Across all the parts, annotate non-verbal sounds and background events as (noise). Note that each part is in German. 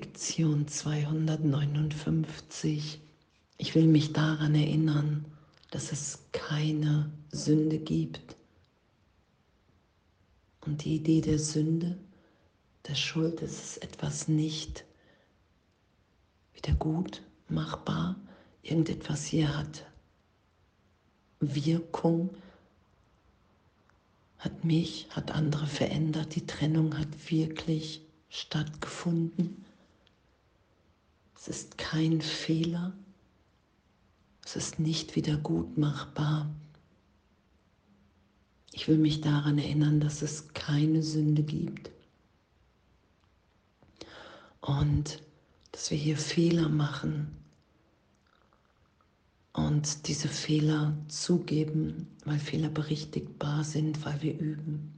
Lektion 259. Ich will mich daran erinnern, dass es keine Sünde gibt. Und die Idee der Sünde, der Schuld, ist etwas nicht wieder gut machbar. Irgendetwas hier hat Wirkung, hat mich, hat andere verändert. Die Trennung hat wirklich stattgefunden. Es ist kein Fehler. Es ist nicht wieder gut machbar. Ich will mich daran erinnern, dass es keine Sünde gibt. Und dass wir hier Fehler machen und diese Fehler zugeben, weil Fehler berichtigbar sind, weil wir üben,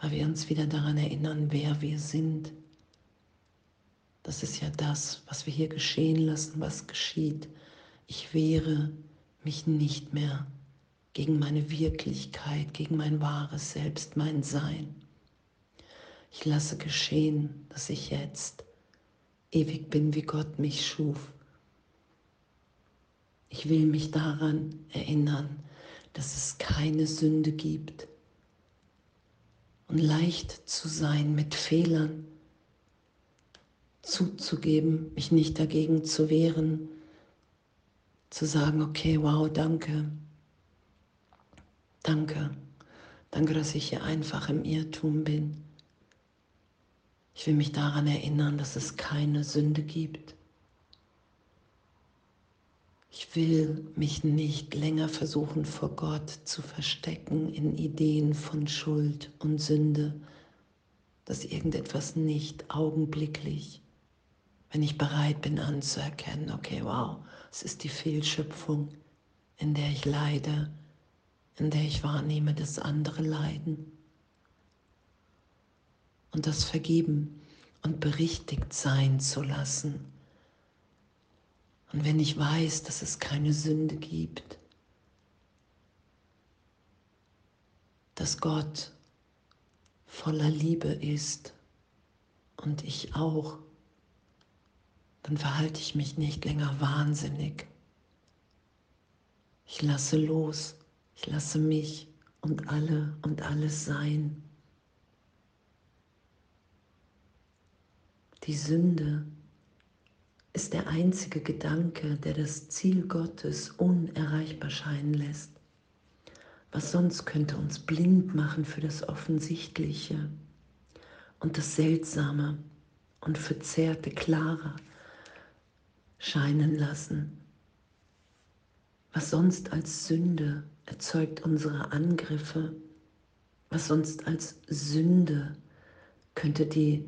weil wir uns wieder daran erinnern, wer wir sind. Das ist ja das, was wir hier geschehen lassen, was geschieht. Ich wehre mich nicht mehr gegen meine Wirklichkeit, gegen mein wahres Selbst, mein Sein. Ich lasse geschehen, dass ich jetzt ewig bin, wie Gott mich schuf. Ich will mich daran erinnern, dass es keine Sünde gibt. Und leicht zu sein mit Fehlern, zuzugeben, mich nicht dagegen zu wehren, zu sagen, okay, wow, danke, danke, danke, dass ich hier einfach im Irrtum bin. Ich will mich daran erinnern, dass es keine Sünde gibt. Ich will mich nicht länger versuchen, vor Gott zu verstecken in Ideen von Schuld und Sünde, dass irgendetwas nicht augenblicklich, wenn ich bereit bin anzuerkennen, okay, wow, es ist die Fehlschöpfung, in der ich leide, in der ich wahrnehme, dass andere leiden. Und das vergeben und berichtigt sein zu lassen und wenn ich weiß, dass es keine Sünde gibt, dass Gott voller Liebe ist und ich auch, dann verhalte ich mich nicht länger wahnsinnig. Ich lasse los, ich lasse mich und alle und alles sein. Die Sünde ist der einzige Gedanke, der das Ziel Gottes unerreichbar scheinen lässt. Was sonst könnte uns blind machen für das Offensichtliche und das Seltsame und Verzerrte klarer scheinen lassen. Was sonst als Sünde erzeugt unsere Angriffe, was sonst als Sünde könnte die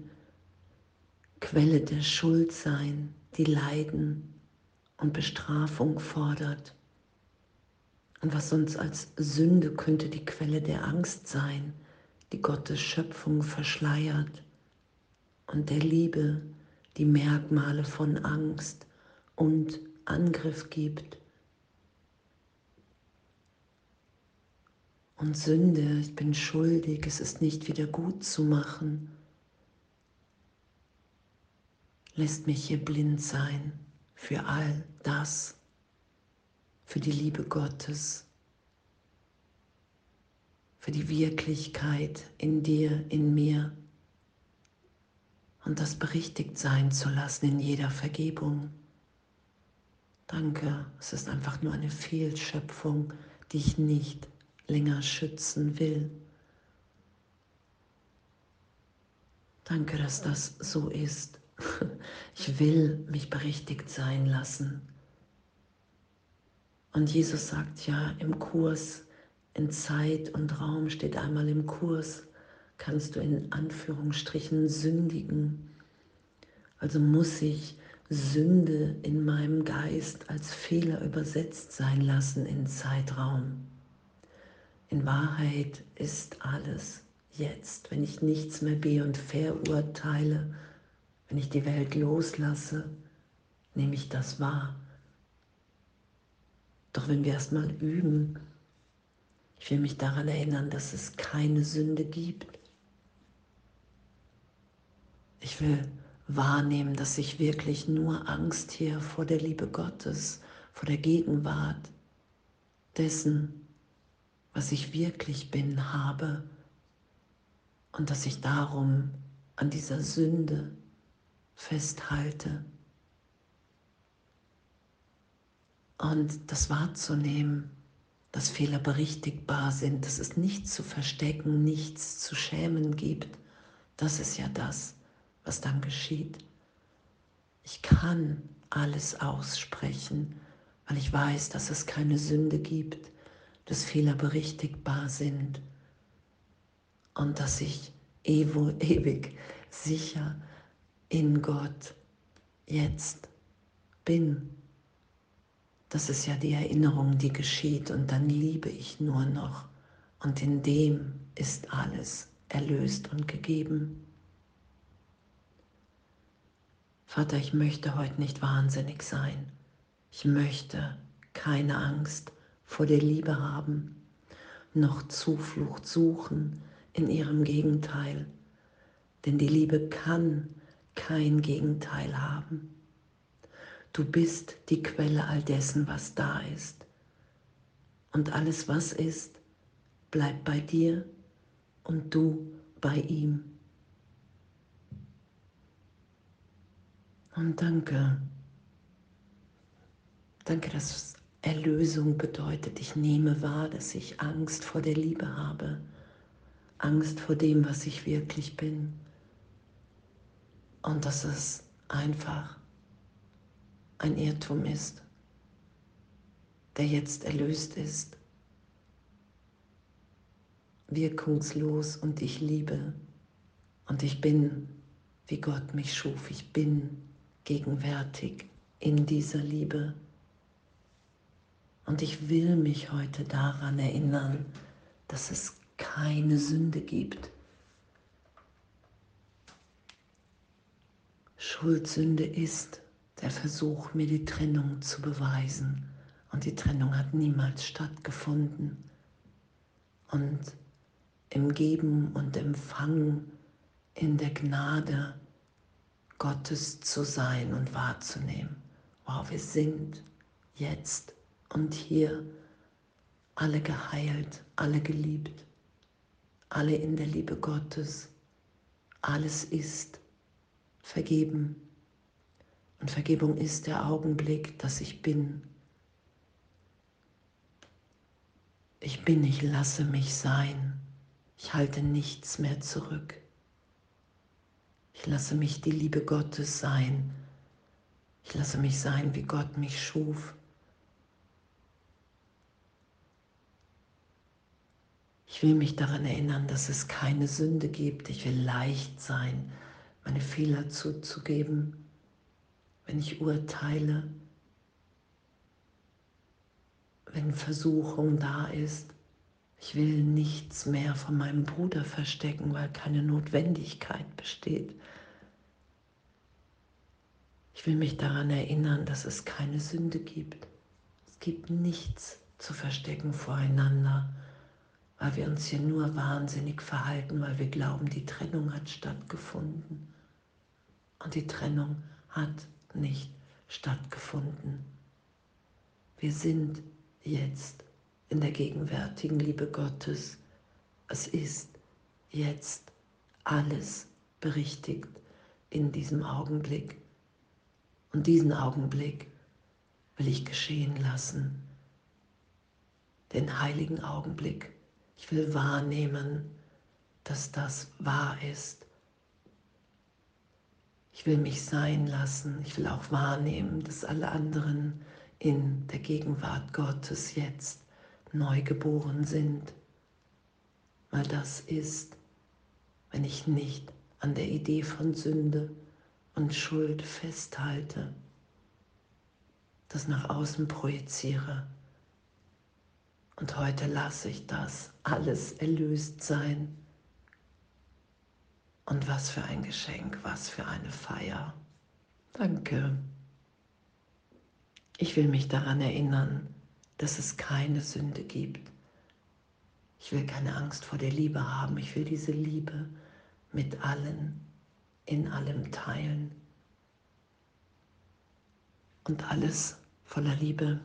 Quelle der Schuld sein, die Leiden und Bestrafung fordert. Und was sonst als Sünde könnte die Quelle der Angst sein, die Gottes Schöpfung verschleiert und der Liebe die Merkmale von Angst und Angriff gibt. Und Sünde, ich bin schuldig, es ist nicht wieder gut zu machen lässt mich hier blind sein für all das, für die Liebe Gottes, für die Wirklichkeit in dir, in mir und das berichtigt sein zu lassen in jeder Vergebung. Danke, es ist einfach nur eine Fehlschöpfung, die ich nicht länger schützen will. Danke, dass das so ist. (laughs) Ich will mich berichtigt sein lassen. Und Jesus sagt ja im Kurs, in Zeit und Raum steht einmal im Kurs, kannst du in Anführungsstrichen sündigen. Also muss ich Sünde in meinem Geist als Fehler übersetzt sein lassen in Zeitraum. In Wahrheit ist alles jetzt, wenn ich nichts mehr be- und verurteile, wenn ich die Welt loslasse, nehme ich das wahr. Doch wenn wir erstmal üben, ich will mich daran erinnern, dass es keine Sünde gibt. Ich will wahrnehmen, dass ich wirklich nur Angst hier vor der Liebe Gottes, vor der Gegenwart dessen, was ich wirklich bin, habe und dass ich darum an dieser Sünde festhalte. Und das wahrzunehmen, dass Fehler berichtigbar sind, dass es nichts zu verstecken, nichts zu schämen gibt, das ist ja das, was dann geschieht. Ich kann alles aussprechen, weil ich weiß, dass es keine Sünde gibt, dass Fehler berichtigbar sind und dass ich ewig sicher in Gott jetzt bin. Das ist ja die Erinnerung, die geschieht und dann liebe ich nur noch und in dem ist alles erlöst und gegeben. Vater, ich möchte heute nicht wahnsinnig sein. Ich möchte keine Angst vor der Liebe haben, noch Zuflucht suchen in ihrem Gegenteil. Denn die Liebe kann kein Gegenteil haben. Du bist die Quelle all dessen, was da ist. Und alles, was ist, bleibt bei dir und du bei ihm. Und danke. Danke, dass Erlösung bedeutet, ich nehme wahr, dass ich Angst vor der Liebe habe. Angst vor dem, was ich wirklich bin. Und dass es einfach ein Irrtum ist, der jetzt erlöst ist, wirkungslos und ich liebe und ich bin, wie Gott mich schuf, ich bin gegenwärtig in dieser Liebe. Und ich will mich heute daran erinnern, dass es keine Sünde gibt. Schuldsünde ist der Versuch, mir die Trennung zu beweisen. Und die Trennung hat niemals stattgefunden. Und im Geben und Empfangen in der Gnade Gottes zu sein und wahrzunehmen. Wow, wir sind jetzt und hier alle geheilt, alle geliebt, alle in der Liebe Gottes. Alles ist vergeben. Und Vergebung ist der Augenblick, dass ich bin. Ich bin, ich lasse mich sein. Ich halte nichts mehr zurück. Ich lasse mich die Liebe Gottes sein. Ich lasse mich sein, wie Gott mich schuf. Ich will mich daran erinnern, dass es keine Sünde gibt. Ich will leicht sein, meine Fehler zuzugeben wenn ich urteile, wenn Versuchung da ist. Ich will nichts mehr von meinem Bruder verstecken, weil keine Notwendigkeit besteht. Ich will mich daran erinnern, dass es keine Sünde gibt. Es gibt nichts zu verstecken voreinander, weil wir uns hier nur wahnsinnig verhalten, weil wir glauben, die Trennung hat stattgefunden. Und die Trennung hat nicht stattgefunden. Wir sind jetzt in der gegenwärtigen Liebe Gottes. Es ist jetzt alles berichtigt in diesem Augenblick. Und diesen Augenblick will ich geschehen lassen. Den heiligen Augenblick. Ich will wahrnehmen, dass das wahr ist ich will mich sein lassen. Ich will auch wahrnehmen, dass alle anderen in der Gegenwart Gottes jetzt neu geboren sind. Weil das ist, wenn ich nicht an der Idee von Sünde und Schuld festhalte, das nach außen projiziere. Und heute lasse ich das alles erlöst sein und was für ein Geschenk, was für eine Feier. Danke. Ich will mich daran erinnern, dass es keine Sünde gibt. Ich will keine Angst vor der Liebe haben. Ich will diese Liebe mit allen, in allem teilen. Und alles voller Liebe.